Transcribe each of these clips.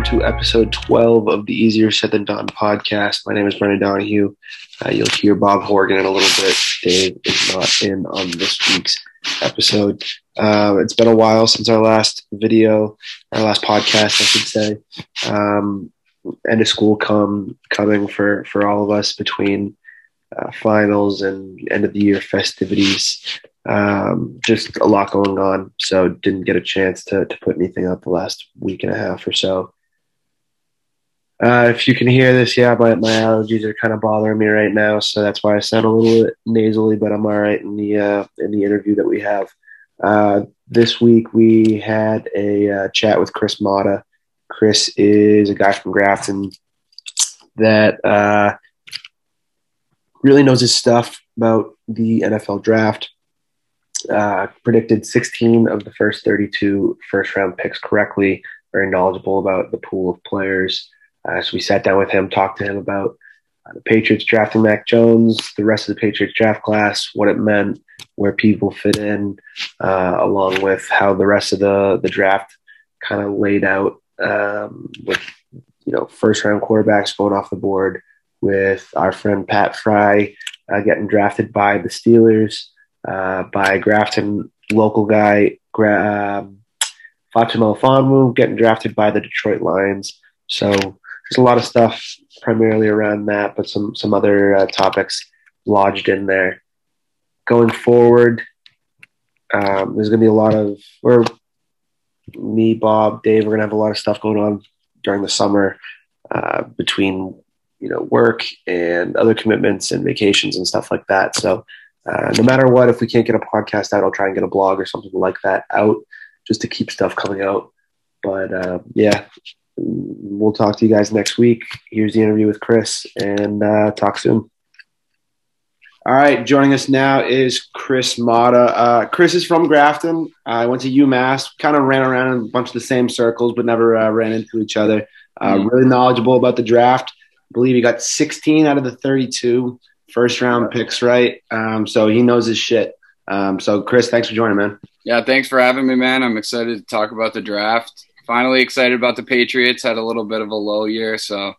welcome to episode 12 of the Easier Said Than Done podcast. My name is Brendan Donahue. Uh, you'll hear Bob Horgan in a little bit. Dave is not in on this week's episode. Uh, it's been a while since our last video, our last podcast, I should say. Um, end of school come coming for for all of us between uh, finals and end of the year festivities. Um, just a lot going on, so didn't get a chance to to put anything up the last week and a half or so. Uh, if you can hear this, yeah, my, my allergies are kind of bothering me right now, so that's why I sound a little bit nasally, but I'm all right in the uh, in the interview that we have. Uh, this week we had a uh, chat with Chris Mata. Chris is a guy from Grafton that uh, really knows his stuff about the NFL draft. Uh, predicted 16 of the first 32 first round picks correctly. Very knowledgeable about the pool of players. Uh, so we sat down with him, talked to him about uh, the Patriots drafting Mac Jones, the rest of the Patriots draft class, what it meant, where people fit in, uh, along with how the rest of the the draft kind of laid out um, with you know first round quarterbacks going off the board, with our friend Pat Fry uh, getting drafted by the Steelers, uh, by Grafton local guy Gra- um, Ifeatu Melifonwu getting drafted by the Detroit Lions. So there's a lot of stuff primarily around that, but some some other uh, topics lodged in there. Going forward, um, there's going to be a lot of or me, Bob, Dave. We're going to have a lot of stuff going on during the summer uh, between you know work and other commitments and vacations and stuff like that. So uh, no matter what, if we can't get a podcast out, I'll try and get a blog or something like that out just to keep stuff coming out. But uh, yeah, we'll talk to you guys next week. Here's the interview with Chris, and uh, talk soon. All right, joining us now is Chris Mata. Uh, Chris is from Grafton. I went to UMass, kind of ran around in a bunch of the same circles, but never uh, ran into each other. Mm-hmm. Really knowledgeable about the draft. I believe he got 16 out of the 32 first round picks, right? Um, so he knows his shit. Um, so, Chris, thanks for joining, man. Yeah, thanks for having me, man. I'm excited to talk about the draft finally excited about the Patriots. Had a little bit of a low year, so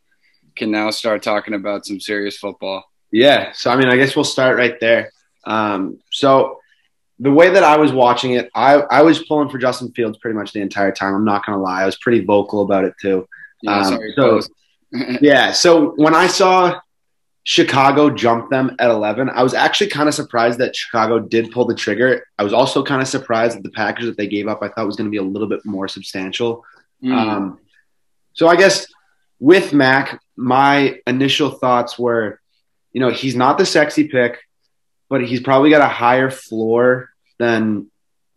can now start talking about some serious football. Yeah. So I mean, I guess we'll start right there. Um, so the way that I was watching it, I, I was pulling for Justin Fields pretty much the entire time. I'm not gonna lie, I was pretty vocal about it too. Yeah, um, so yeah. So when I saw Chicago jumped them at 11. I was actually kind of surprised that Chicago did pull the trigger. I was also kind of surprised that the package that they gave up I thought was going to be a little bit more substantial. Mm. Um, so I guess with Mac, my initial thoughts were, you know, he's not the sexy pick, but he's probably got a higher floor than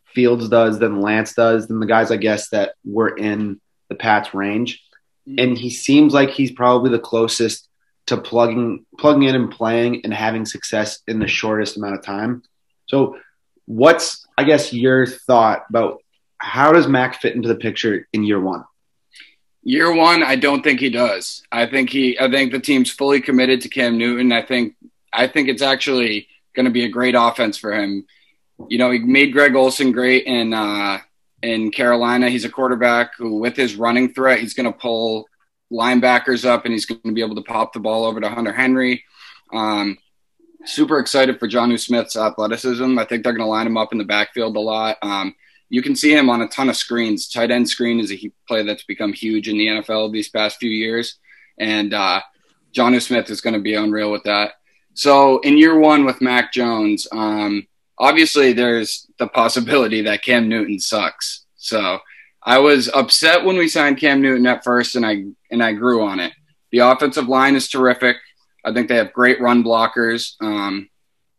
Fields does, than Lance does, than the guys I guess that were in the Pats range. Mm. And he seems like he's probably the closest to plugging plugging in and playing and having success in the shortest amount of time. So, what's I guess your thought about how does Mac fit into the picture in year one? Year one, I don't think he does. I think he. I think the team's fully committed to Cam Newton. I think. I think it's actually going to be a great offense for him. You know, he made Greg Olsen great in uh, in Carolina. He's a quarterback who, with his running threat, he's going to pull linebackers up, and he's going to be able to pop the ball over to Hunter Henry. Um, super excited for Jonnu Smith's athleticism. I think they're going to line him up in the backfield a lot. Um, you can see him on a ton of screens. Tight end screen is a play that's become huge in the NFL these past few years, and uh, Smith is going to be unreal with that. So in year one with Mac Jones, um, obviously there's the possibility that Cam Newton sucks. So I was upset when we signed Cam Newton at first, and I and I grew on it. The offensive line is terrific. I think they have great run blockers. Um,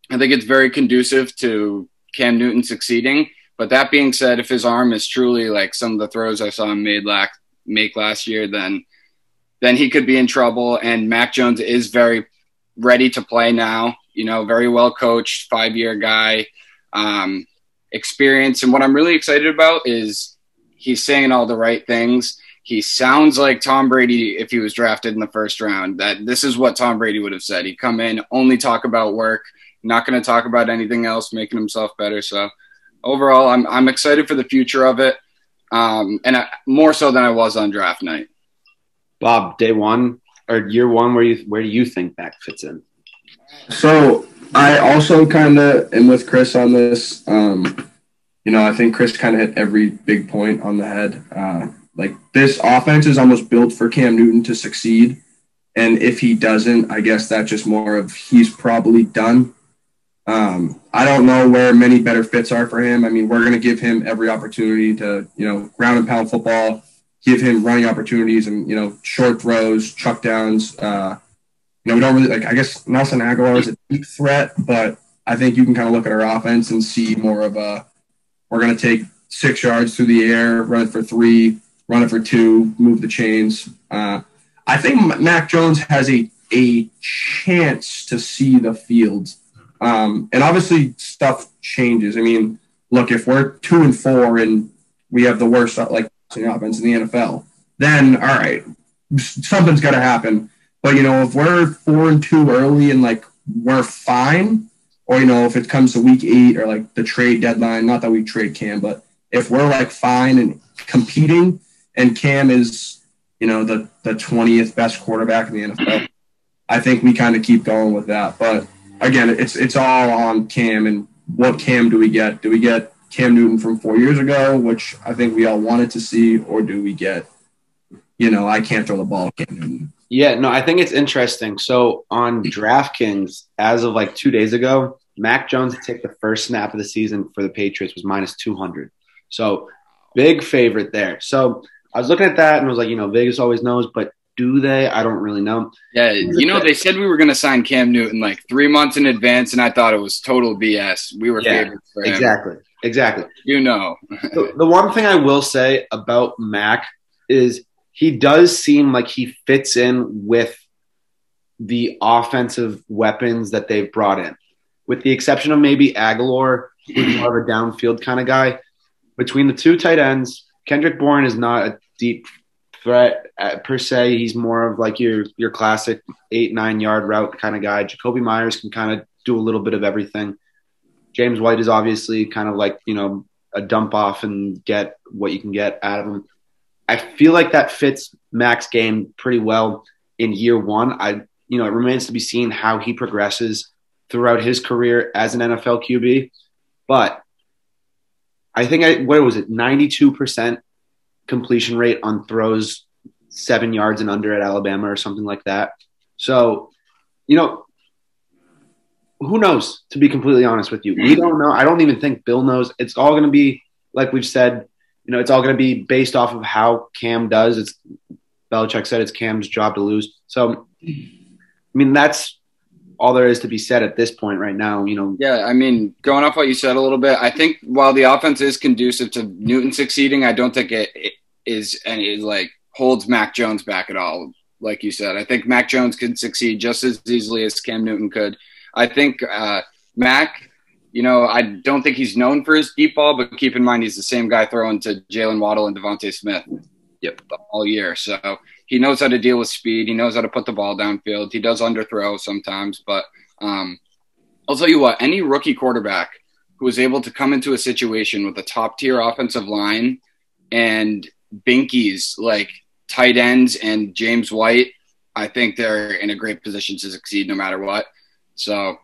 I think it's very conducive to Cam Newton succeeding. But that being said, if his arm is truly like some of the throws I saw him made last, make last year, then then he could be in trouble. And Mac Jones is very ready to play now. You know, very well coached, five year guy, um, experience. And what I'm really excited about is He's saying all the right things. He sounds like Tom Brady if he was drafted in the first round. That this is what Tom Brady would have said. He'd come in, only talk about work, not going to talk about anything else, making himself better. So overall, I'm I'm excited for the future of it, um, and I, more so than I was on draft night. Bob, day one or year one, where you where do you think that fits in? So I also kind of am with Chris on this. Um, you know, I think Chris kind of hit every big point on the head. Uh, like this offense is almost built for Cam Newton to succeed. And if he doesn't, I guess that's just more of he's probably done. Um, I don't know where many better fits are for him. I mean, we're going to give him every opportunity to, you know, ground and pound football, give him running opportunities and, you know, short throws, chuck downs. Uh, you know, we don't really like, I guess Nelson Agholor is a deep threat, but I think you can kind of look at our offense and see more of a, we're going to take six yards through the air, run it for three, run it for two, move the chains. Uh, I think Mac Jones has a a chance to see the field, um, and obviously stuff changes. I mean, look, if we're two and four and we have the worst like offense in the NFL, then all right, something's got to happen. But you know, if we're four and two early and like we're fine, or you know, if it comes to week eight or like the trade deadline, not that we trade Cam, but if we're like fine and competing, and Cam is you know, the the 20th best quarterback in the NFL. I think we kind of keep going with that. But again, it's it's all on Cam and what Cam do we get? Do we get Cam Newton from four years ago, which I think we all wanted to see, or do we get, you know, I can't throw the ball, Cam Newton? Yeah, no, I think it's interesting. So on DraftKings, as of like two days ago, Mac Jones to take the first snap of the season for the Patriots was minus 200. So big favorite there. So I was looking at that and I was like, you know, Vegas always knows, but do they? I don't really know. Yeah, you know, they said we were going to sign Cam Newton like three months in advance, and I thought it was total BS. We were yeah, favorites for him. Exactly. Exactly. You know. the, the one thing I will say about Mac is he does seem like he fits in with the offensive weapons that they've brought in, with the exception of maybe Agholor, who's more of a downfield kind of guy. Between the two tight ends, Kendrick Bourne is not a deep threat uh, per se. He's more of like your your classic eight nine yard route kind of guy. Jakobi Meyers can kind of do a little bit of everything. James White is obviously kind of like you know a dump off and get what you can get out of him. I feel like that fits Mac's game pretty well in year one. I you know it remains to be seen how he progresses throughout his career as an NFL QB, but I think I what was it ninety two percent completion rate on throws seven yards and under at Alabama or something like that. So, you know, who knows? To be completely honest with you, we don't know. I don't even think Bill knows. It's all going to be like we've said. You know, it's all going to be based off of how Cam does. It's Belichick said it's Cam's job to lose. So, I mean, that's all there is to be said at this point right now. You know. Yeah, I mean, going off what you said a little bit, I think while the offense is conducive to Newton succeeding, I don't think it, it is any like holds Mac Jones back at all. Like you said, I think Mac Jones could succeed just as easily as Cam Newton could. I think uh, Mac. You know, I don't think he's known for his deep ball, but keep in mind he's the same guy throwing to Jaylen Waddle and DeVonta Smith. Yep, all year. So he knows how to deal with speed. He knows how to put the ball downfield. He does underthrow sometimes, but um, I'll tell you what, any rookie quarterback who is able to come into a situation with a top tier offensive line and binkies like tight ends and James White, I think they're in a great position to succeed no matter what. So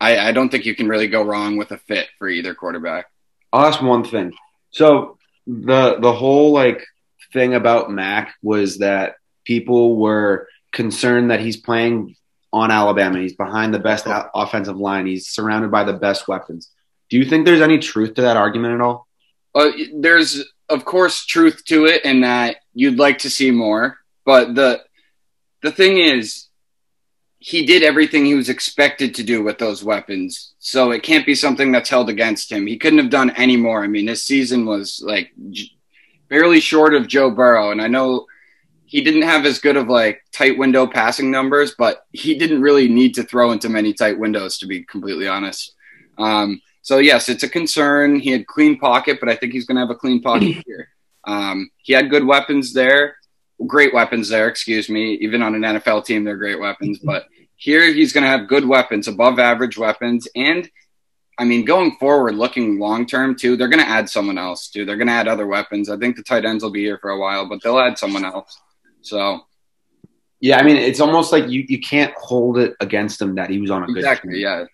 I, I don't think you can really go wrong with a fit for either quarterback. I'll ask one thing. So the the whole like thing about Mac was that people were concerned that he's playing on Alabama. He's behind the best offensive line. He's surrounded by the best weapons. Do you think there's any truth to that argument at all? Uh, there's, of course, truth to it, and that you'd like to see more. But the the thing is, he did everything he was expected to do with those weapons. So it can't be something that's held against him. He couldn't have done any more. I mean, his season was like barely short of Joe Burrow. And I know he didn't have as good of like tight window passing numbers, but he didn't really need to throw into many tight windows, to be completely honest. Um, so yes, it's a concern. He had clean pocket, but I think he's going to have a clean pocket here. Um, he had good weapons there, great weapons there. Excuse me. Even on an NFL team, they're great weapons. But here, he's going to have good weapons, above average weapons, and I mean, going forward, looking long term too, they're going to add someone else too. They're going to add other weapons. I think the tight ends will be here for a while, but they'll add someone else. So Yeah, I mean, it's almost like you, you can't hold it against him that he was on a good Exactly. team. Yeah.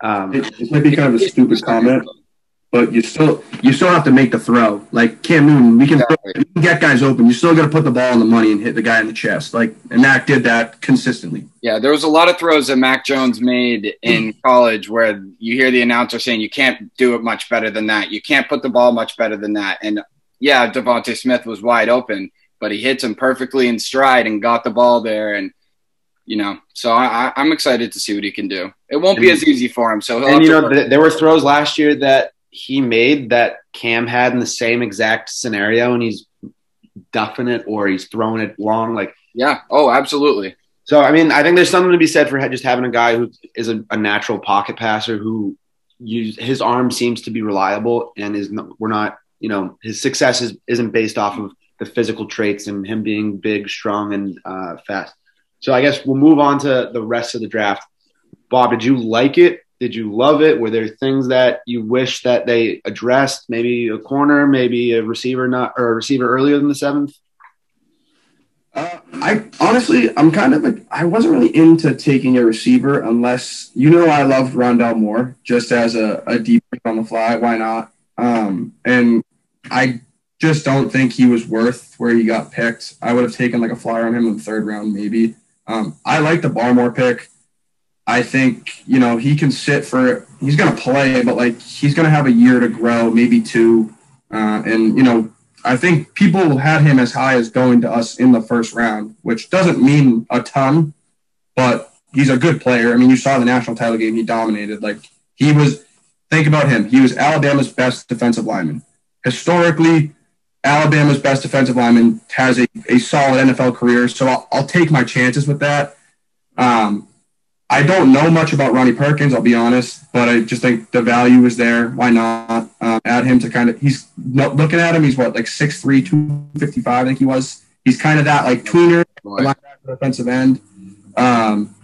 Um, It, it might be kind of a stupid comment, but you still you still have to make the throw. Like Cam Newton, we can, throw, Exactly. we can get guys open. You still got to put the ball in the money and hit the guy in the chest. Like and Mac did that consistently. Yeah, there was a lot of throws that Mac Jones made in mm. college where you hear the announcer saying you can't do it much better than that. You can't put the ball much better than that. And yeah, DeVonta Smith was wide open, but he hits him perfectly in stride and got the ball there. And you know, so I, I'm excited to see what he can do. It won't be as easy for him. So he'll and you know, th- there were throws last year that he made that Cam had in the same exact scenario, and he's duffing it or he's throwing it long. Like yeah. Oh, absolutely. so, I mean, I think there's something to be said for just having a guy who is a, a natural pocket passer who use his arm seems to be reliable and is no, we're not you know his success is, isn't based off of the physical traits and him being big, strong, and uh, fast. So I guess we'll move on to the rest of the draft. Bob, did you like it? Did you love it? Were there things that you wish that they addressed? Maybe a corner, maybe a receiver, not or a receiver earlier than the seventh. Uh, I honestly, I'm kind of like I wasn't really into taking a receiver unless you know I loved Rondale Moore just as a, a deep on the fly. Why not? Um, and I just don't think he was worth where he got picked. I would have taken like a flyer on him in the third round, maybe. Um, I like the Barmore pick. I think you know he can sit for. He's going to play, but like he's going to have a year to grow, maybe two. Uh, and you know, I think people had him as high as going to us in the first round, which doesn't mean a ton, but he's a good player. I mean, you saw the national title game; he dominated. Like he was. Think about him. He was Alabama's best defensive lineman. Historically, Alabama's best defensive lineman has a, a solid NFL career, so I'll, I'll take my chances with that. Um, I don't know much about Ronnie Perkins, I'll be honest, but I just think the value is there. Why not um, add him to kind of? He's looking at him. He's what like 6'3", 255, I think he was. He's kind of that like tweener defensive end. Um,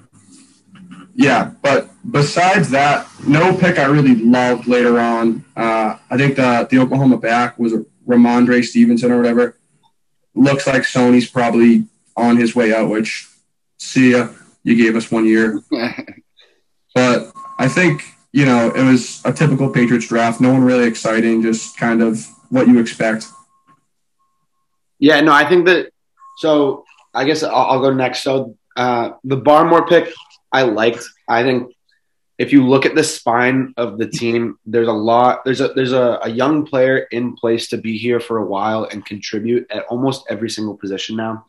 yeah, but besides that, no pick I really loved later on. Uh, I think the the Oklahoma back was Rhamondre Stevenson or whatever. Looks like Sony's probably on his way out. Which, see ya. You gave us one year, but I think you know it was a typical Patriots draft. No one really exciting, just kind of what you expect. Yeah, no, I think that. So I guess I'll, I'll go next. So uh, the Barmore pick, I liked. I think if you look at the spine of the team, there's a lot. There's a there's a, a young player in place to be here for a while and contribute at almost every single position now,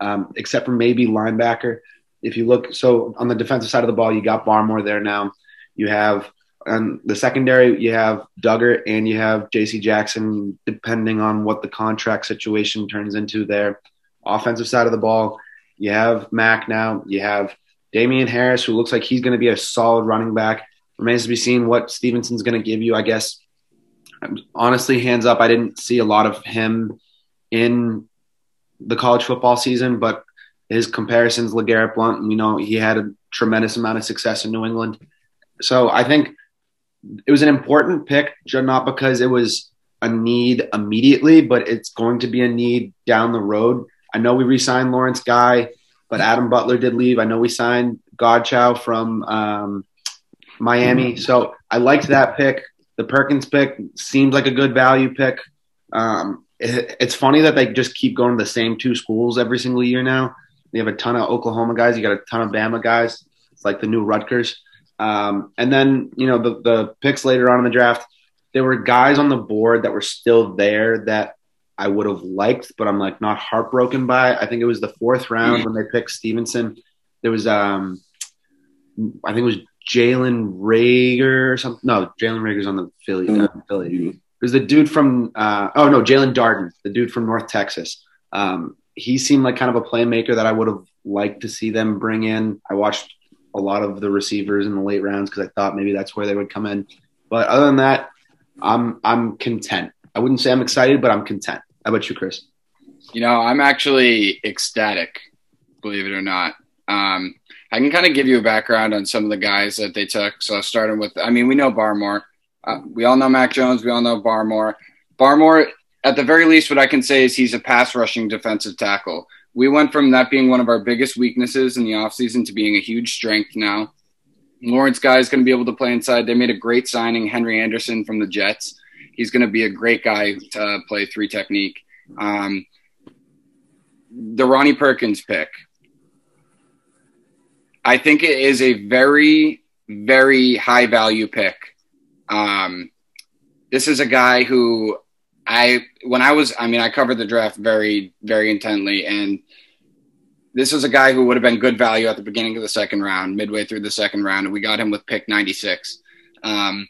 um, except for maybe linebacker. If you look, so on the defensive side of the ball, you got Barmore there now. You have on the secondary, you have Dugger and you have J.C. Jackson, depending on what the contract situation turns into there. Offensive side of the ball, you have Mac now. You have Damien Harris, who looks like he's going to be a solid running back. Remains to be seen what Stevenson's going to give you. I guess, honestly, hands up, I didn't see a lot of him in the college football season, but his comparisons, LeGarrette Blunt, we know he had a tremendous amount of success in New England. So I think it was an important pick, not because it was a need immediately, but it's going to be a need down the road. I know we re-signed Lawrence Guy, but Adam Butler did leave. I know we signed Godchaux from um, Miami, so I liked that pick. The Perkins pick seems like a good value pick. Um, it, it's funny that they just keep going to the same two schools every single year now. You have a ton of Oklahoma guys. You got a ton of Bama guys. It's like the new Rutgers. Um, and then, you know, the, the picks later on in the draft, there were guys on the board that were still there that I would have liked, but I'm like not heartbroken by. I think it was the fourth round when they picked Stevenson. There was, um, I think it was Jalen Reagor or something. No, Jalen Reagor's on the Philly. Uh, Philly. It was the dude from, uh, oh no, Jaelon Darden, the dude from North Texas. Um, he seemed like kind of a playmaker that I would have liked to see them bring in. I watched a lot of the receivers in the late rounds because I thought maybe that's where they would come in. But other than that, I'm I'm content. I wouldn't say I'm excited, but I'm content. How about you, Chris? You know, I'm actually ecstatic, believe it or not. Um, I can kind of give you a background on some of the guys that they took. So starting with, I mean, we know Barmore. Uh, we all know Mac Jones. We all know Barmore. Barmore, at the very least, what I can say is he's a pass rushing defensive tackle, we went from that being one of our biggest weaknesses in the offseason to being a huge strength now. Lawrence Guy is going to be able to play inside. They made a great signing, Henry Anderson from the Jets. He's going to be a great guy to play three technique. Um, the Ronnie Perkins pick. I think it is a very, very high value pick. Um, this is a guy who I, when I was, I mean, I covered the draft very, very intently, and this is a guy who would have been good value at the beginning of the second round, midway through the second round, and we got him with pick 96. Um,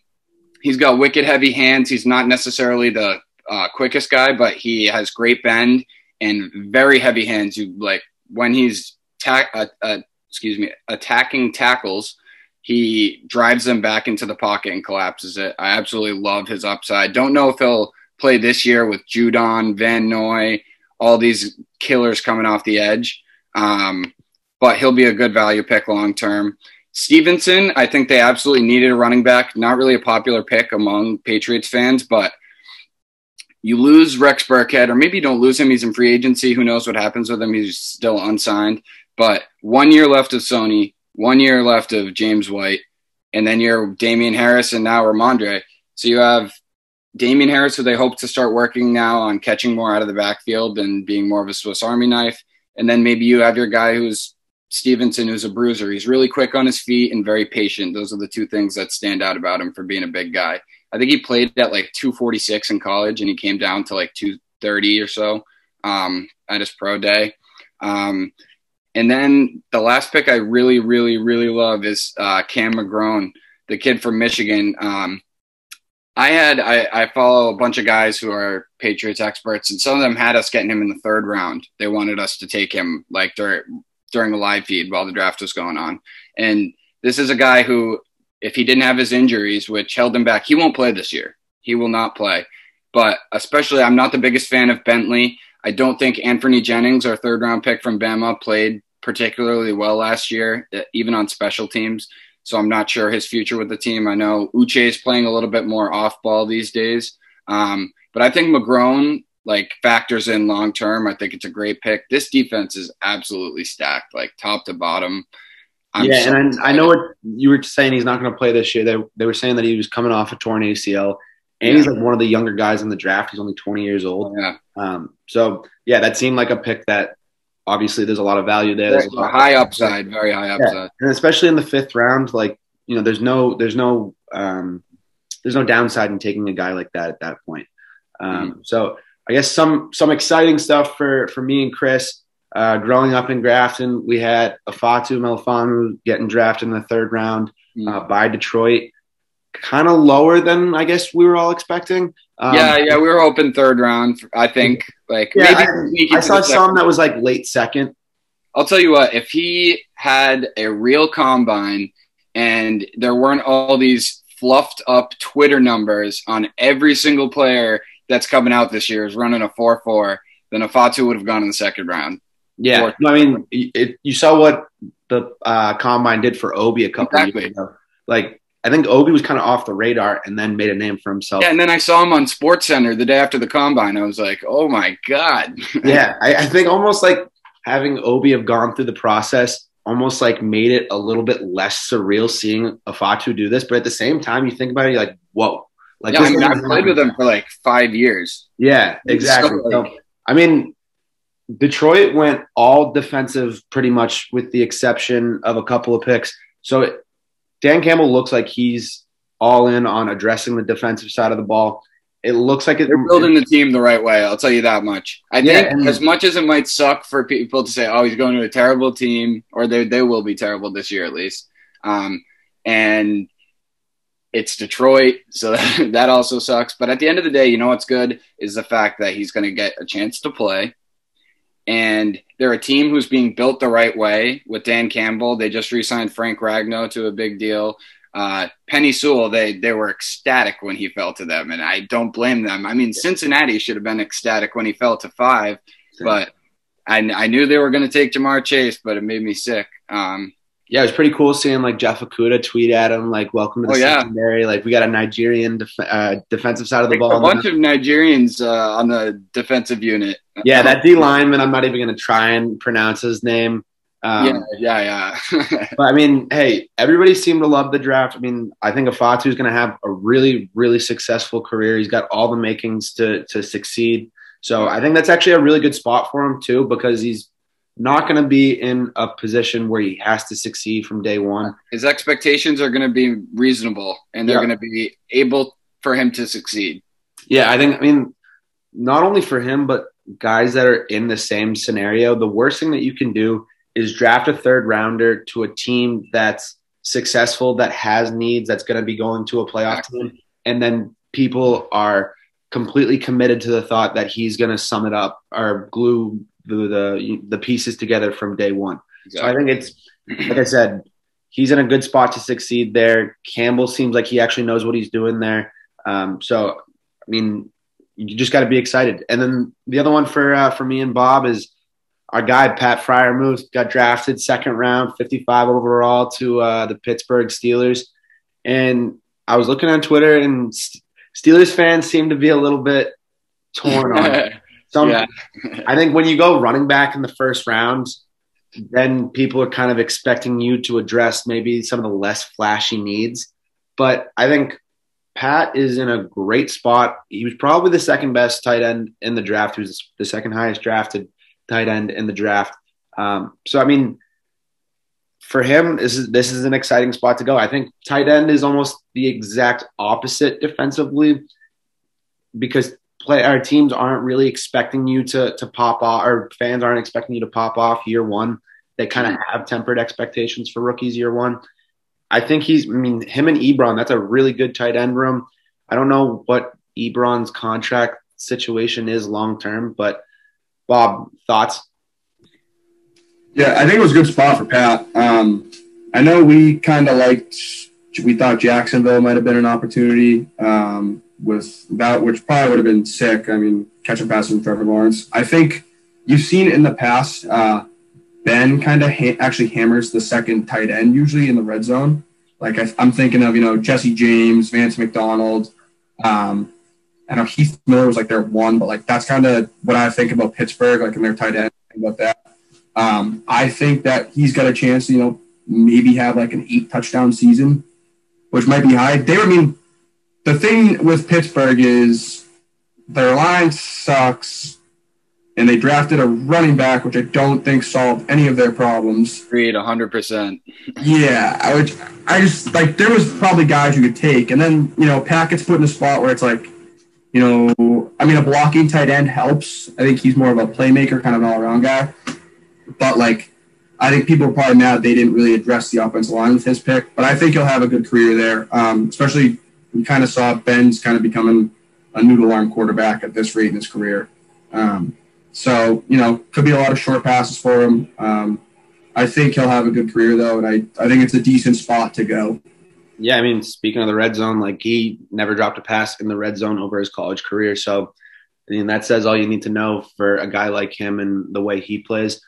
he's got wicked heavy hands. He's not necessarily the uh, quickest guy, but he has great bend and very heavy hands. You like when he's ta- uh, uh, excuse me attacking tackles, he drives them back into the pocket and collapses it. I absolutely love his upside. Don't know if he'll play this year with Judon, Van Noy, all these killers coming off the edge. Um, but he'll be a good value pick long term. Stevenson, I think they absolutely needed a running back. Not really a popular pick among Patriots fans, but you lose Rex Burkhead, or maybe you don't lose him. He's in free agency. Who knows what happens with him? He's still unsigned. But one year left of Sony, one year left of James White, and then you're Damien Harris and now Rhamondre. So you have Damien Harris, who they hope to start working now on catching more out of the backfield and being more of a Swiss Army knife. And then maybe you have your guy who's Stevenson, who's a bruiser. He's really quick on his feet and very patient. Those are the two things that stand out about him for being a big guy. I think he played at like 246 in college and he came down to like 230 or so um, at his pro day. Um, and then the last pick I really, really, really love is uh, Cam McGrone, the kid from Michigan. Um, I had I, I, follow a bunch of guys who are Patriots experts, and some of them had us getting him in the third round. They wanted us to take him like during during the live feed while the draft was going on. And this is a guy who if he didn't have his injuries, which held him back, he won't play this year. He will not play. But especially, I'm not the biggest fan of Bentley. I don't think Anfernee Jennings, our third round pick from Bama, played particularly well last year, even on special teams. So I'm not sure his future with the team. I know Uche is playing a little bit more off ball these days. Um, but I think McGrone like factors in long term. I think it's a great pick. This defense is absolutely stacked, like top to bottom. I'm yeah, so and I, I, know what you were saying. He's not going to play this year. They they were saying that he was coming off a torn ACL, and yeah. he's like one of the younger guys in the draft. He's only 20 years old. Yeah. Um. So yeah, that seemed like a pick that obviously there's a lot of value there. There's a high upside, very high upside, yeah. and especially in the fifth round, like you know, there's no there's no um there's no downside in taking a guy like that at that point. Um. Mm-hmm. So I guess some some exciting stuff for for me and Chris. Uh, growing up in Grafton, we had Ifeatu Melifonwu getting drafted in the third round mm. uh, by Detroit. Kind of lower than I guess we were all expecting. Um, yeah, yeah, we were hoping third round. I think like yeah, maybe I, I saw some that was like late second. I'll tell you what, if he had a real combine and there weren't all these fluffed up Twitter numbers on every single player that's coming out this year is running a four four, then Ifeatu would have gone in the second round. Yeah, I mean, it, you saw what the uh, combine did for Obi a couple exactly. years ago. Like, I think Obi was kind of off the radar and then made a name for himself. Yeah, and then I saw him on Sports Center the day after the combine. I was like, oh my god. yeah, I, I think almost like having Obi have gone through the process almost like made it a little bit less surreal seeing Ifeatu do this. But at the same time, you think about it, you're like, whoa. Like, yeah, I mean, I've played with him for like five years. Yeah, exactly. So, like, so, I mean, Detroit went all defensive pretty much with the exception of a couple of picks. So Dan Campbell looks like he's all in on addressing the defensive side of the ball. It looks like it, they're building the team the right way. I'll tell you that much. I yeah, think as much as it might suck for people to say, "Oh, he's going to a terrible team," or they they will be terrible this year at least, um, and it's Detroit, so that also sucks. But at the end of the day, you know what's good is the fact that he's going to get a chance to play and they're a team who's being built the right way with Dan Campbell. They just re-signed Frank Ragnow to a big deal. Uh, Penei Sewell, they they were ecstatic when he fell to them, and I don't blame them. I mean, Cincinnati should have been ecstatic when he fell to five, but I, I knew they were going to take Ja'Marr Chase, but it made me sick. Um, Yeah, it was pretty cool seeing like Jeff Okudah tweet at him like "Welcome to the Oh, yeah. secondary." Like we got a Nigerian def- uh, defensive side of the ball. a bunch of Nigerians uh, on the defensive unit. yeah, that D lineman. I'm not even going to try and pronounce his name. Um, yeah, yeah, yeah. But I mean, hey, everybody seemed to love the draft. I mean, I think Ifeatu is going to have a really, really successful career. He's got all the makings to to succeed. So I think that's actually a really good spot for him too, because he's not going to be in a position where he has to succeed from day one. His expectations are going to be reasonable, and they're Yeah. going to be able for him to succeed. Yeah, I think. I mean, not only for him, but guys that are in the same scenario. The worst thing that you can do is draft a third rounder to a team that's successful, that has needs, that's going to be going to a playoff team, and then people are completely committed to the thought that he's going to sum it up or glue the, the the pieces together from day one. So I think it's like I said, he's in a good spot to succeed there. Campbell seems like he actually knows what he's doing there. Um, so I mean, you just got to be excited. And then the other one for uh, for me and Bob is our guy Pat Freiermuth got drafted second round, 55 overall to uh, the Pittsburgh Steelers. And I was looking on Twitter, and St- Steelers fans seem to be a little bit torn on it. Some, Yeah. I think when you go running back in the first round, then people are kind of expecting you to address maybe some of the less flashy needs. But I think Pat is in a great spot. He was probably the second best tight end in the draft. He was the second highest drafted tight end in the draft. Um, so I mean, for him, this is this is an exciting spot to go. I think tight end is almost the exact opposite defensively because play our teams aren't really expecting you to to pop off or fans aren't expecting you to pop off year one. They kind of have tempered expectations for rookies year one. I think he's I mean him and Ebron, that's a really good tight end room. I don't know what Ebron's contract situation is long term, but Bob, thoughts? Yeah, I think it was a good spot for Pat. Um, I know we kind of liked, we thought Jacksonville might have been an opportunity um, with that, which probably would have been sick. I mean, catch a pass from Trevor Lawrence. I think you've seen in the past, uh, Ben kind of ha- actually hammers the second tight end usually in the red zone. Like I, I'm thinking of, you know, Jesse James, Vance McDonald. Um, I know Heath Miller was like their one, but like that's kind of what I think about Pittsburgh, like in their tight end, about that. Um, I think that he's got a chance to, you know, maybe have like an eight touchdown season, which might be high. They, I mean, the thing with Pittsburgh is their line sucks, and they drafted a running back, which I don't think solved any of their problems. Agreed, 100%. Yeah, which I just like there was probably guys you could take, and then you know Pat gets put in a spot where it's like, you know, I mean a blocking tight end helps. I think he's more of a playmaker, kind of an all around guy. But like, I think people are probably mad they didn't really address the offensive line with his pick. But I think he'll have a good career there. Um, especially we kind of saw Ben's kind of becoming a noodle arm quarterback at this rate in his career. Um, so you know, could be a lot of short passes for him. Um, I think he'll have a good career though, and I, I think it's a decent spot to go. Yeah, I mean, speaking of the red zone, like he never dropped a pass in the red zone over his college career. So, I mean, that says all you need to know for a guy like him and the way he plays.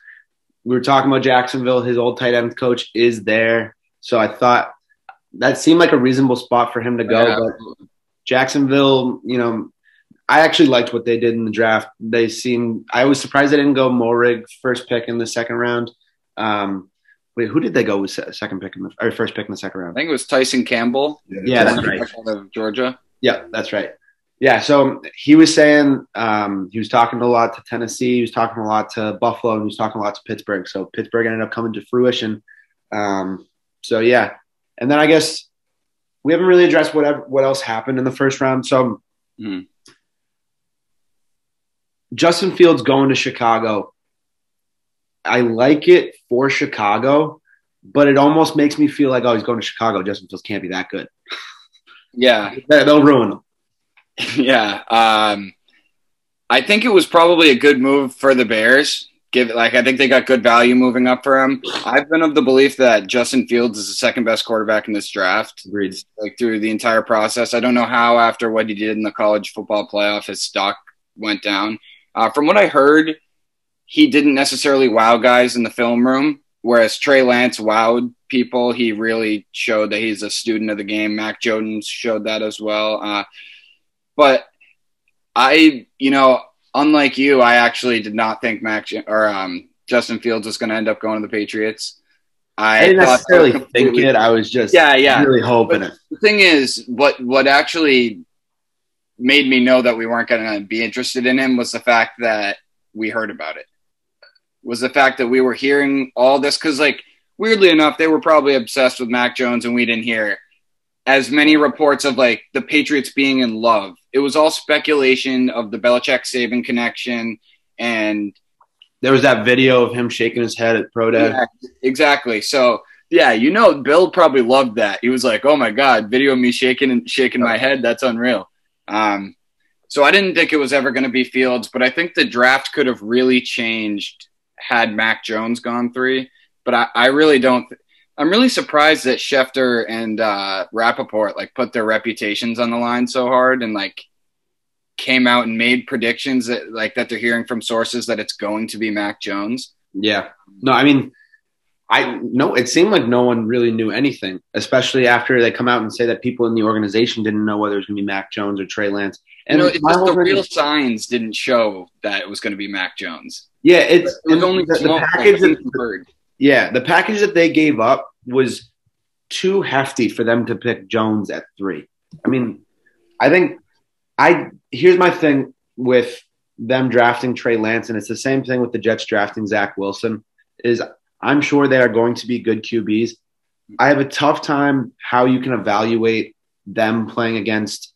We were talking about Jacksonville. His old tight end coach is there. So I thought that seemed like a reasonable spot for him to go. Yeah. But Jacksonville, you know, I actually liked what they did in the draft. They seemed, I was surprised they didn't go Moehrig first pick in the second round. Um, wait, who did they go with second pick in the, or first pick in the second round? I think it was Tyson Campbell. Yeah, that's right. Out of Georgia. Yeah, that's right. Yeah, so he was saying um, he was talking a lot to Tennessee, he was talking a lot to Buffalo, and he was talking a lot to Pittsburgh. So Pittsburgh ended up coming to fruition. Um, so yeah, and then I guess we haven't really addressed whatever what else happened in the first round. So Mhm. Justin Fields going to Chicago. I like it for Chicago, but it almost makes me feel like oh he's going to Chicago. Justin Fields can't be that good. Yeah, They'll ruin him. yeah. Um, I think it was probably a good move for the Bears. Give like I think they got good value moving up for him. I've been of the belief that Justin Fields is the second best quarterback in this draft. Agreed. Like through the entire process, I don't know how after what he did in the college football playoff, his stock went down. Uh, from what I heard, he didn't necessarily wow guys in the film room, whereas Trey Lance wowed people, he really showed that he's a student of the game. Mac Jones showed that as well. Uh, but I, you know, unlike you, I actually did not think Mac or um, Justin Fields was going to end up going to the Patriots. I, I didn't necessarily think it. I was just yeah, yeah, really hoping but it. The thing is, what what actually made me know that we weren't going to be interested in him was the fact that we heard about it. Was the fact that we were hearing all this because, like, weirdly enough, they were probably obsessed with Mac Jones, and we didn't hear as many reports of like the Patriots being in love. It was all speculation of the Belichick Saban connection and there was that video of him shaking his head at pro day. Yeah, exactly. So yeah, you know, Bill probably loved that. He was like, "Oh my god, video of me shaking and shaking my head. That's unreal." Um, so I didn't think it was ever going to be Fields, but I think the draft could have really changed had Mac Jones gone three. But I, I really don't. I'm really surprised that Schefter and uh, Rapoport like put their reputations on the line so hard and like came out and made predictions that like that they're hearing from sources that it's going to be Mac Jones. Yeah. No, I mean, I no, it seemed like no one really knew anything, especially after they come out and say that people in the organization didn't know whether it was going to be Mac Jones or Trey Lance. And you know, the real signs didn't show that it was going to be Mac Jones. Yeah, it's it's only the, the package that, yeah, the package that they gave up was too hefty for them to pick Jones at three. I mean, I think I here's my thing with them drafting Trey Lance, and it's the same thing with the Jets drafting Zach Wilson. Is I'm sure they are going to be good QBs. I have a tough time how you can evaluate them playing against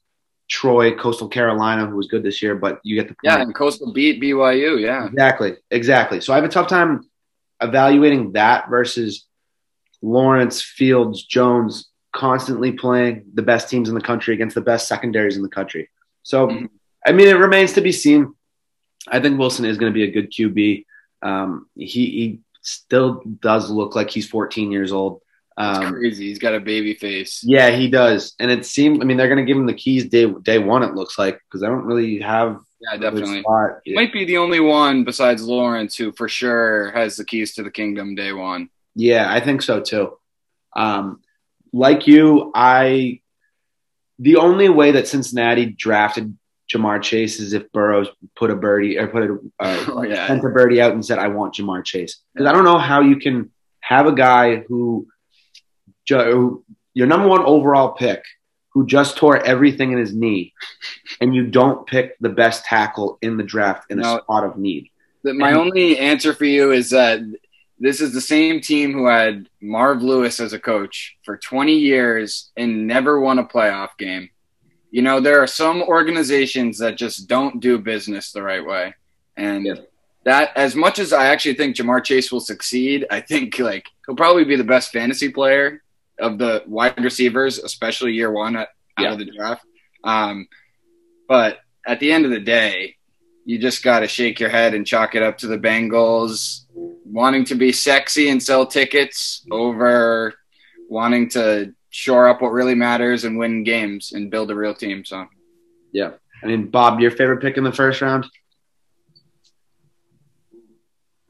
Troy, Coastal Carolina, who was good this year, but you get the point. Yeah, and Coastal beat BYU. Yeah, exactly, exactly. So I have a tough time evaluating that versus Lawrence, Fields, Jones constantly playing the best teams in the country against the best secondaries in the country. So, mm-hmm. I mean, it remains to be seen. I think Wilson is going to be a good QB. Um, he, he still does look like he's 14 years old. Um, crazy. He's got a baby face. Yeah, he does. And it seemed, I mean, they're going to give him the keys day day one. It looks like because I don't really have. Yeah, definitely. He might be the only one besides Lawrence who, for sure, has the keys to the kingdom day one. Yeah, I think so too. Um, like you, I the only way that Cincinnati drafted Ja'Marr Chase is if Burrows put a birdie or put a uh, oh, yeah. sent a birdie out and said, "I want Ja'Marr Chase." Because I don't know how you can have a guy who, who your number one overall pick who just tore everything in his knee, and you don't pick the best tackle in the draft in a spot of need. My and, only answer for you is that this is the same team who had Marv Lewis as a coach for 20 years and never won a playoff game. You know, there are some organizations that just don't do business the right way. And yeah. that, as much as I actually think Ja'Marr Chase will succeed, I think like he'll probably be the best fantasy player of the wide receivers, especially year one out yeah. of the draft. Um, but at the end of the day, you just got to shake your head and chalk it up to the Bengals wanting to be sexy and sell tickets over wanting to shore up what really matters and win games and build a real team. So, yeah. I mean, Bob, your favorite pick in the first round?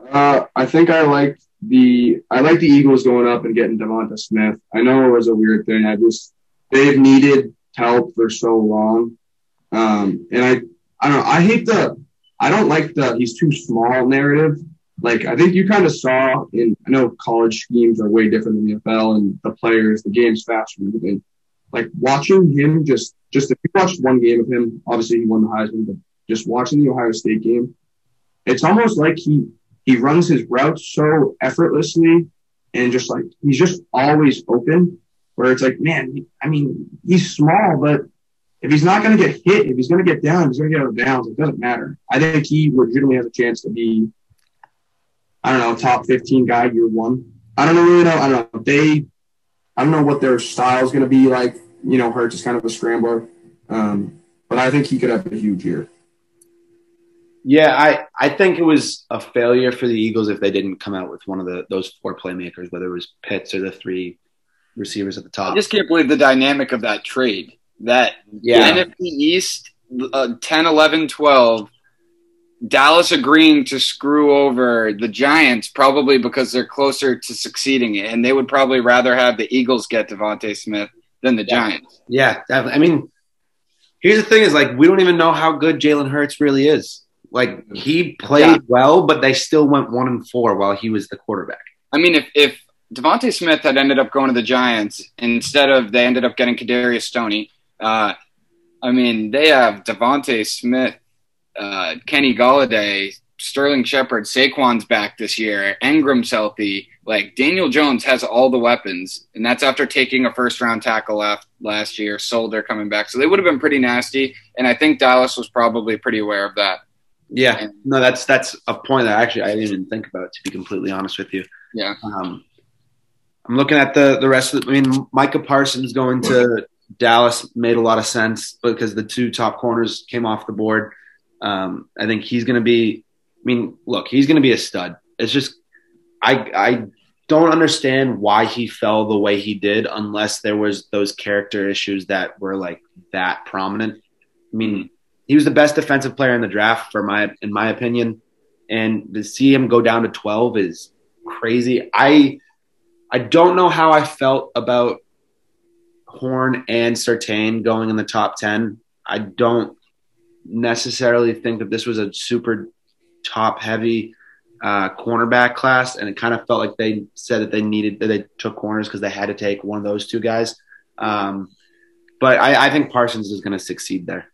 Uh, I think I like the I like the Eagles going up and getting DeVonta Smith. I know it was a weird thing. I just they've needed help for so long, um, and I I don't know. I hate the I don't like the he's too small narrative like I think you kind of saw in I know college schemes are way different than the NFL and the players, the game's faster and everything. Like watching him just just if you watched one game of him, obviously he won the Heisman, but just watching the Ohio State game, it's almost like he he runs his routes so effortlessly and just like he's just always open. Where it's like, man, I mean, he's small, but if he's not going to get hit, if he's going to get down, he's going to get out of bounds. It doesn't matter. I think he legitimately has a chance to be I don't know, top 15 guy year one. I don't know really know. I don't know. They, I don't know what their style is going to be like. You know, Hurts is kind of a scrambler. Um, but I think he could have a huge year. Yeah, I, I think it was a failure for the Eagles if they didn't come out with one of the those four playmakers, whether it was Pitts or the three receivers at the top. I just can't believe the dynamic of that trade. That yeah. NFC East uh, 10, 11, 12 Dallas agreeing to screw over the Giants probably because they're closer to succeeding, and they would probably rather have the Eagles get DeVonta Smith than the Yeah. Giants. Yeah, definitely. I mean, here's the thing: is like we don't even know how good Jalen Hurts really is. Like he played Yeah. well, but they still went one and four while he was the quarterback. I mean, if if DeVonta Smith had ended up going to the Giants instead of they ended up getting Kadarius Toney, uh, I mean, they have DeVonta Smith, uh, Kenny Golladay, Sterling Shepard, Saquon's back this year, Engram's healthy. Like Daniel Jones has all the weapons, and that's after taking a first round tackle last last year. Solder coming back, so they would have been pretty nasty. And I think Dallas was probably pretty aware of that. Yeah, no, that's that's a point that actually I didn't even think about. To be completely honest with you, Yeah. Um, I'm looking at the the rest of. The, I mean, Micah Parsons going to Dallas made a lot of sense because the two top corners came off the board. Um, I think he's going to be. I mean, look, he's going to be a stud. It's just I I don't understand why he fell the way he did unless there was those character issues that were like that prominent. I mean, he was the best defensive player in the draft for my in my opinion, and to see him go down to 12 is crazy. I I don't know how I felt about Horn and Surtain going in the top 10. I don't necessarily think that this was a super top heavy uh, cornerback class, and it kind of felt like they said that they needed that they took corners because they had to take one of those two guys. Um, but I, I think Parsons is going to succeed there.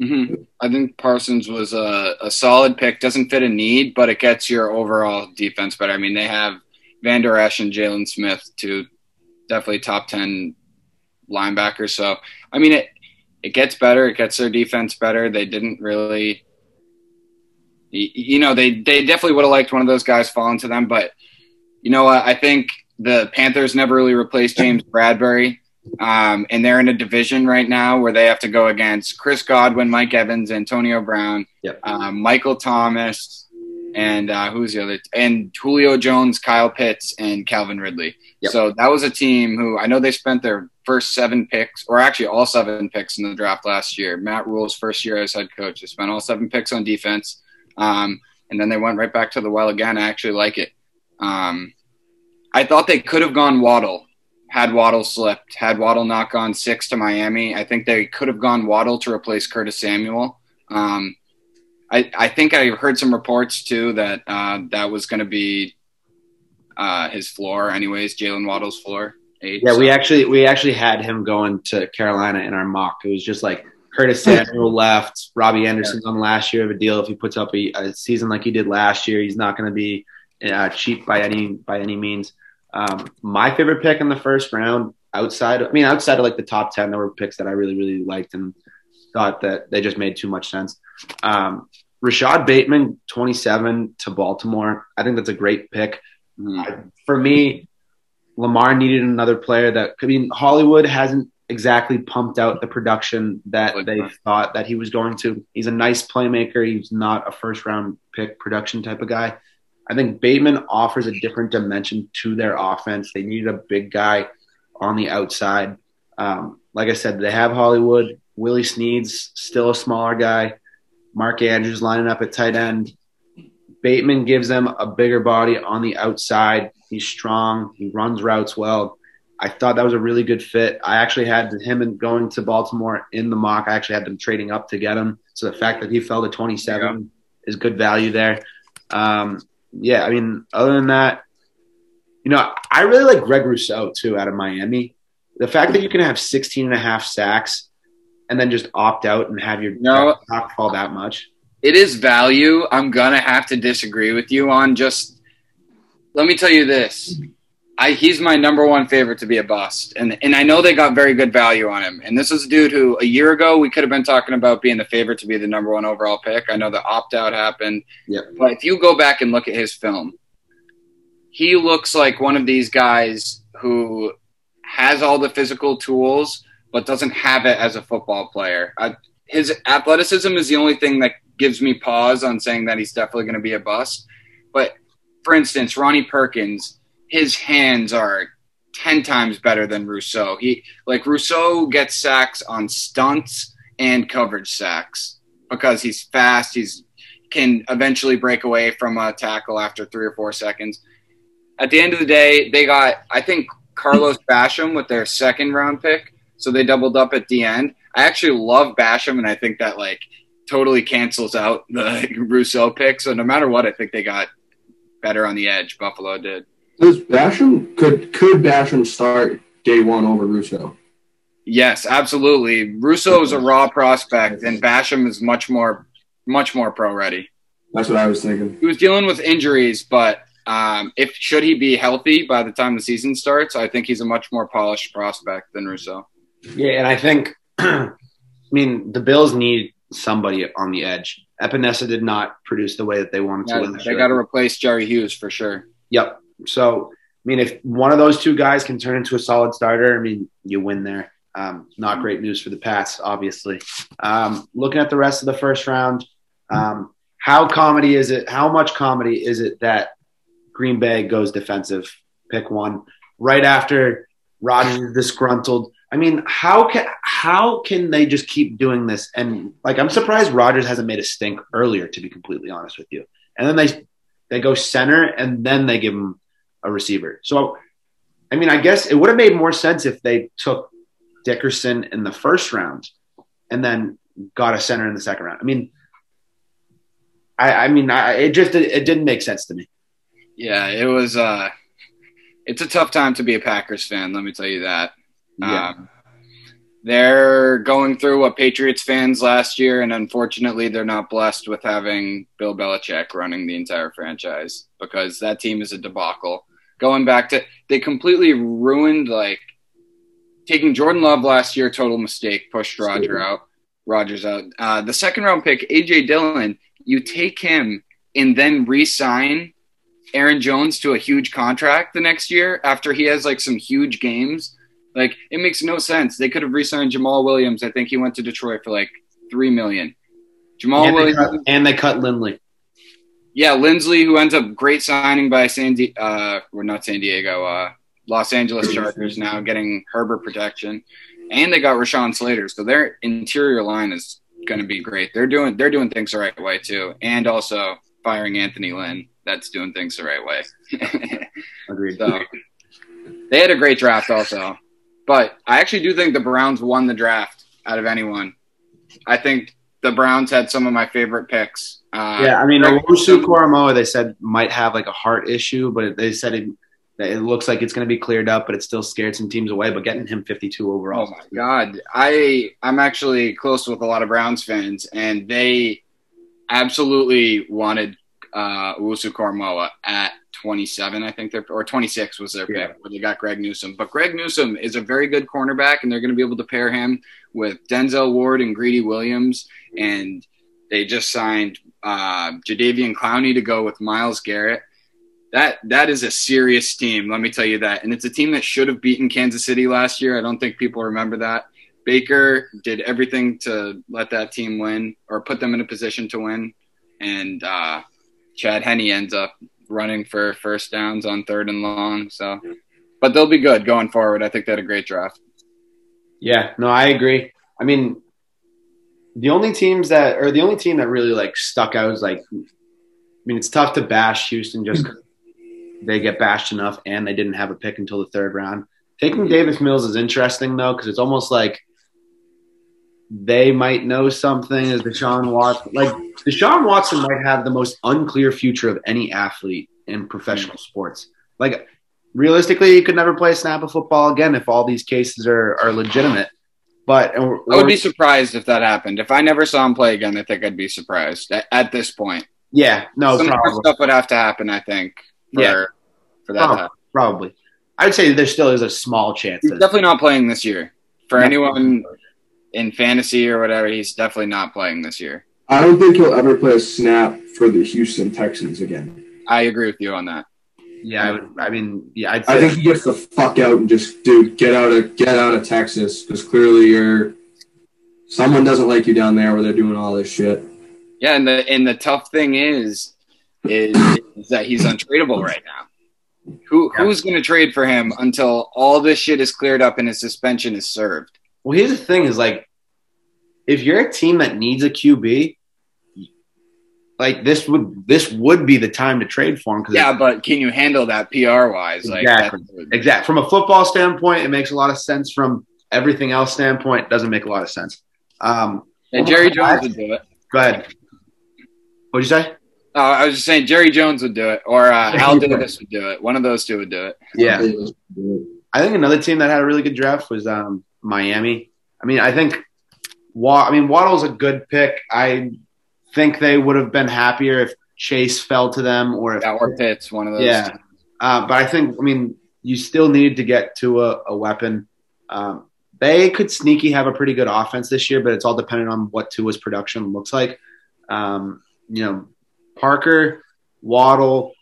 Hmm I think Parsons was a, a solid pick. Doesn't fit a need, but it gets your overall defense better. I mean, they have Vander Esch and Jaylon Smith, two definitely top ten linebackers. So, I mean, it it gets better. It gets their defense better. They didn't really, you know, they they definitely would have liked one of those guys falling to them, but you know what? I think the Panthers never really replaced James Bradberry. Um, and they're in a division right now where they have to go against Chris Godwin, Mike Evans, Antonio Brown, Yep. um, Michael Thomas, and uh, who's the other? And Julio Jones, Kyle Pitts, and Calvin Ridley. Yep. So that was a team who I know they spent their first seven picks, or actually all seven picks in the draft last year. Matt Rhule's first year as head coach, they spent all seven picks on defense, um, and then they went right back to the well again. I actually like it. Um, I thought they could have gone Waddle had Waddle slipped, had Waddle not gone six to Miami. I think they could have gone Waddle to replace Curtis Samuel. Um, I, I think I heard some reports too that uh, that was going to be uh, his floor, anyways, Jaylen Waddle's floor. Eight, Yeah, we actually we actually had him going to Carolina in our mock. It was just like Curtis Samuel left, Robbie Anderson's on last year of a deal. If he puts up a, a season like he did last year, he's not going to be uh, cheap by any by any means. Um, my favorite pick in the first round, outside, I mean, outside of like the top ten, there were picks that I really really liked and thought that they just made too much sense. Um, Rashod Bateman, twenty seven to Baltimore. I think that's a great pick Mhm. for me, Lamar needed another player that I mean Hollywood hasn't exactly pumped out the production that Like they that. thought that he was going to. He's a nice playmaker. He's not a first round pick production type of guy. I think Bateman offers a different dimension to their offense. They needed a big guy on the outside. Um, like I said, they have Hollywood. Willie Snead's still a smaller guy. Mark Andrews lining up at tight end. Bateman gives them a bigger body on the outside. He's strong. He runs routes well. I thought that was a really good fit. I actually had him and going to Baltimore in the mock. I actually had them trading up to get him. So the fact that he fell to 27 is good value there. Um, yeah, I mean, other than that, you know, I really like Greg Rousseau too out of Miami. The fact that you can have 16 and a half sacks and then just opt out and have your No. not fall that much. it is value. I'm gonna have to disagree with you on just. Let me tell you this. I, he's my number one favorite to be a bust, and and I know they got very good value on him. And this is a dude who a year ago we could have been talking about being the favorite to be the number one overall pick. I know the opt out happened, Yep. but if you go back and look at his film, he looks like one of these guys who has all the physical tools but doesn't have it as a football player. I, his athleticism is the only thing that gives me pause on saying that he's definitely going to be a bust. But for instance, Ronnie Perkins, his hands are 10 times better than Rousseau. He like Rousseau gets sacks on stunts and coverage sacks because he's fast, he's can eventually break away from a tackle after three or four seconds. At the end of the day, they got I think Carlos Basham with their second round pick, so they doubled up at the end. I actually love Basham, and I think that like totally cancels out the Rousseau pick. So no matter what, I think they got better on the edge. Buffalo did. Does Basham could could Basham start day one over Rousseau? Yes, absolutely. Rousseau is a raw prospect, and Basham is much more, much more pro ready. That's what I was thinking. He was dealing with injuries, but um, if should he be healthy by the time the season starts, I think he's a much more polished prospect than Rousseau. Yeah, and I think, I mean, the Bills need somebody on the edge. Epenesa did not produce the way that they wanted Yeah, to. they got to replace Jerry Hughes for sure. Yep. So, I mean, if one of those two guys can turn into a solid starter, I mean, you win there. Um, not great news for the Pats, obviously. Um, looking at the rest of the first round, um, how comedy is it? How much comedy is it that Green Bay goes defensive, pick one, right after Rodgers is disgruntled? I mean, how can how can they just keep doing this? And like, I'm surprised Rodgers hasn't made a stink earlier, to be completely honest with you. And then they they go center, and then they give him a receiver. So, I mean, I guess it would have made more sense if they took Dickerson in the first round and then got a center in the second round. I mean, I, I mean, I, it just it didn't make sense to me. Yeah, it was. Uh, it's a tough time to be a Packers fan. Let me tell you that. Yeah. Um, they're going through what Patriots fans last year, and unfortunately, they're not blessed with having Bill Belichick running the entire franchise because that team is a debacle. Going back to, they completely ruined like taking Jordan Love last year, total mistake, pushed Roger out, Rogers out. Uh, the second round pick, AJ Dillon, you take him and then re-sign Aaron Jones to a huge contract the next year after he has like some huge games. Like it makes no sense. They could have re-signed Jamaal Williams. I think he went to Detroit for like three million. Jamaal and, they Williams, cut, and they cut Linsley. Yeah, Linsley, who ends up great signing by San, Di- uh, or not San Diego, uh, Los Angeles Chargers now getting Herbert protection, and they got Rashawn Slater, so their interior line is going to be great. They're doing they're doing things the right way too, and also firing Anthony Lynn. That's doing things the right way. Agreed. So they had a great draft also. But I actually do think the Browns won the draft out of anyone. I think the Browns had some of my favorite picks. Uh, yeah, I mean, Owusu Koramoah, they said might have like a heart issue, but they said it, it looks like it's going to be cleared up, but it still scared some teams away. But getting him 52 overall. Oh my god, I I'm actually close with a lot of Browns fans, and they absolutely wanted uh, Owusu Koramoah at 27, I think they're or 26 was their pick Yeah. where they got Greg Newsome. But Greg Newsome is a very good cornerback, and they're going to be able to pair him with Denzel Ward and Greedy Williams, and they just signed uh, Jadeveon Clowney to go with Myles Garrett. That that is a serious team, let me tell you that. And it's a team that should have beaten Kansas City last year. I don't think people remember that. Baker did everything to let that team win or put them in a position to win. And uh, Chad Henne ends up running for first downs on third and long. So, but they'll be good going forward. I think they had a great draft. Yeah, no, I agree. I mean, the only teams that, or the only team that really like stuck out is like, I mean, it's tough to bash Houston just they get bashed enough and they didn't have a pick until the third round. Taking Davis Mills is interesting though, because it's almost like they might know something as Deshaun Watson. Like Deshaun Watson might have the most unclear future of any athlete in professional sports. Like realistically, he could never play a snap of football again if all these cases are, are legitimate. But I would be surprised if that happened. If I never saw him play again, I think I'd be surprised at, at this point. yeah, no, Some more probably, stuff would have to happen, I think, for, Yeah. for that to probably, happen. probably. I'd say there still is a small chance. He's definitely not playing this year. For No. anyone in fantasy or whatever, he's definitely not playing this year. I don't think he'll ever play a snap for the Houston Texans again. I agree with you on that. Yeah, I, would, I mean, yeah, I'd I think he gets the fuck out and just, dude, get out of get out of Texas because clearly you're someone doesn't like you down there where they're doing all this shit. Yeah, and the and the tough thing is is, is that he's untradeable right now. Who Yeah. who's going to trade for him until all this shit is cleared up and his suspension is served? Well, here's the thing: is like, if you're a team that needs a QB, like this would this would be the time to trade for him because Yeah, but can you handle that PR wise? Like Exactly. that's- exact from a football standpoint, it makes a lot of sense. From everything else standpoint, it doesn't make a lot of sense. Um, And Jerry Jones would do it. go ahead. What'd you say? Oh, I was just saying Jerry Jones would do it, or uh, Al Davis would do it. One of those two would do it. Yeah, I think another team that had a really good draft was um, Miami. I mean, I think Wa- I mean Waddle's a good pick. I think they would have been happier if Chase fell to them or if Yeah, or Pitts, one of those. Yeah. Uh, but I think, I mean, you still need to get to a, a weapon. Um, they could sneaky have a pretty good offense this year, but it's all dependent on what Tua's production looks like. Um, you know, Parker, Waddle,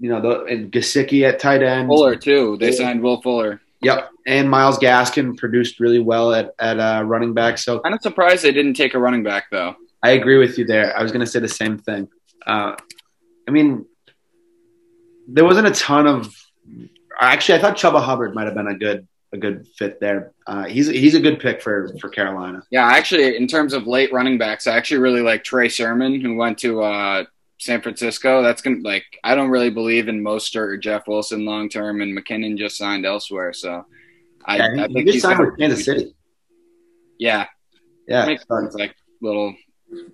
you know, the, and Gesicki at tight end. Fuller too. They signed Will Fuller. Yep. And Myles Gaskin produced really well at, at uh, running back. So Kind of surprised they didn't take a running back though. I agree with you there. I was going to say the same thing. Uh, I mean, there wasn't a ton of. Actually, I thought Chuba Hubbard might have been a good a good fit there. Uh, he's he's a good pick for for Carolina. Yeah, actually, in terms of late running backs, I actually really like Trey Sermon, who went to uh, San Francisco. That's gonna like I don't really believe in Mostert or Jeff Wilson long term, and McKinnon just signed elsewhere, so I, Yeah, he, I he think he's signed with Kansas City. Yeah, Yeah, makes sense. Like little.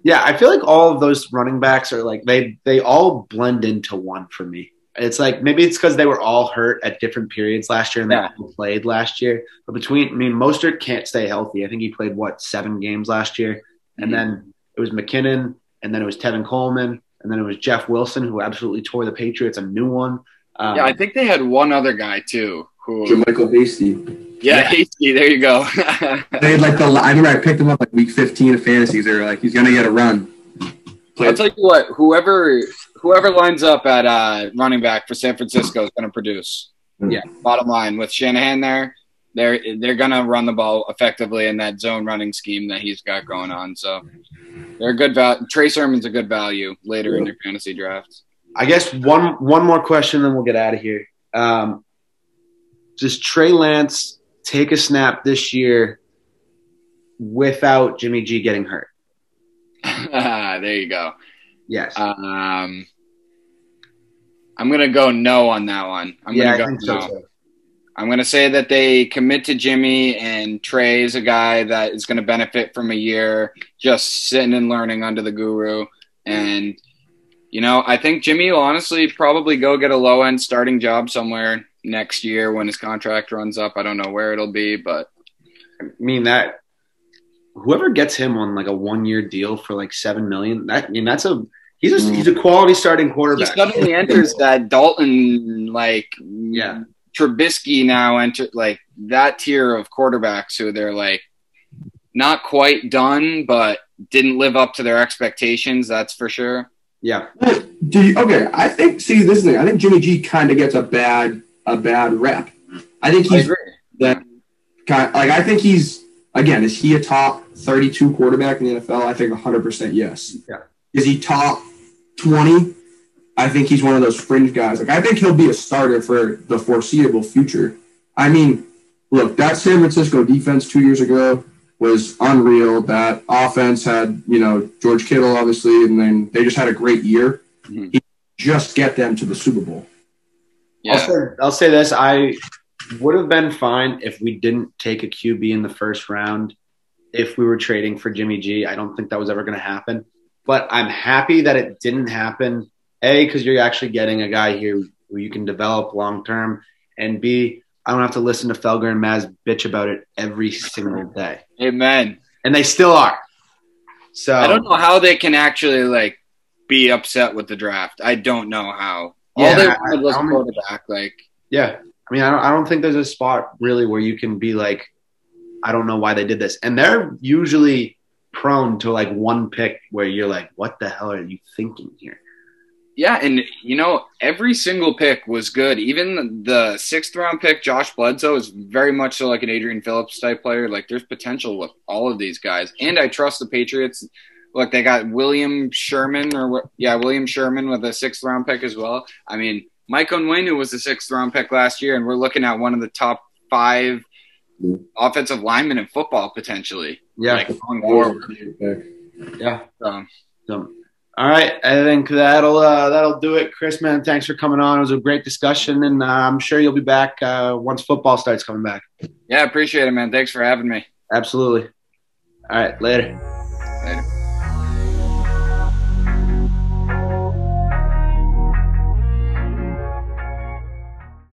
Yeah. I feel like all of those running backs are like they they all blend into one for me. It's like maybe it's because they were all hurt at different periods last year and Yeah. they all played last year. But between, I mean, Mostert can't stay healthy. I think he played what seven games last year, and Mhm. then it was McKinnon, and then it was Tevin Coleman, and then it was Jeff Wilson who absolutely tore the Patriots a new one. Um, Yeah, I think they had one other guy too. Who? JaMycal Hasty. Yeah, Yeah. Hasty. There you go. They had like the. I remember I picked him up like week 15 of fantasies. They were like, he's gonna get a run. I'll tell you what. Whoever whoever lines up at uh, running back for San Francisco is going to produce. Yeah. Bottom line, with Shanahan there, they're they're going to run the ball effectively in that zone running scheme that he's got going on. So they're a good value. Trey Sermon's a good value later in your fantasy drafts. I guess one one more question, then we'll get out of here. Um, does Trey Lance take a snap this year without Jimmy G getting hurt? there you go. Yes. Um, I'm going to go no on that one. I'm yeah, I going to think go so. no. too. I'm going to say that they commit to Jimmy, and Trey is a guy that is going to benefit from a year just sitting and learning under the guru. And, you know, I think Jimmy will honestly probably go get a low end starting job somewhere next year when his contract runs up. I don't know where it'll be, but I mean that whoever gets him on like a one year deal for like seven million, that I mean that's a he's a he's a quality starting quarterback. he quarterback. suddenly enters that Dalton, like, Yeah. Trubisky now enter like that tier of quarterbacks who they're like not quite done, but didn't live up to their expectations. That's for sure. Yeah. Do you, okay, I think. See, this is thing. I think Jimmy G kind of gets a bad a bad rep. I think he's agree. that kind. Like I think he's again. Is he a top thirty-two quarterback in the NFL? I think hundred percent yes. Yeah. Is he top twenty? I think he's one of those fringe guys. Like I think he'll be a starter for the foreseeable future. I mean, look, that San Francisco defense two years ago was unreal. That offense had, you know, George Kittle obviously, and then they just had a great year. Mhm. He just get them to the Super Bowl. I'll say I'll say this. I would have been fine if we didn't take a QB in the first round if we were trading for Jimmy G. I don't think that was ever going to happen. But I'm happy that it didn't happen. A, because you're actually getting a guy here who you can develop long term. And B, I don't have to listen to Felger and Maz bitch about it every single day. Amen. And they still are. So I don't know how they can actually like be upset with the draft. I don't know how. All Yeah, they I- wanted was I a quarterback. Like Yeah. I mean, I don't, I don't think there's a spot really where you can be like, I don't know why they did this. And they're usually prone to like one pick where you're like, what the hell are you thinking here? Yeah, and you know, every single pick was good. Even the sixth round pick, Josh Bledsoe, is very much so like an Adrian Phillips type player. Like there's potential with all of these guys. And I trust the Patriots. Look, they got William Sherman or yeah, William Sherman with a sixth round pick as well. I mean, Mike Onwenu was the sixth round pick last year, and we're looking at one of the top five offensive linemen in football potentially. Yeah. Like going forward. yeah. So, So, All right, I think that'll uh, that'll do it, Chris. Man, thanks for coming on. It was a great discussion, and uh, I'm sure you'll be back uh, once football starts coming back. Yeah, appreciate it, man. Thanks for having me. Absolutely. All right, later. Later.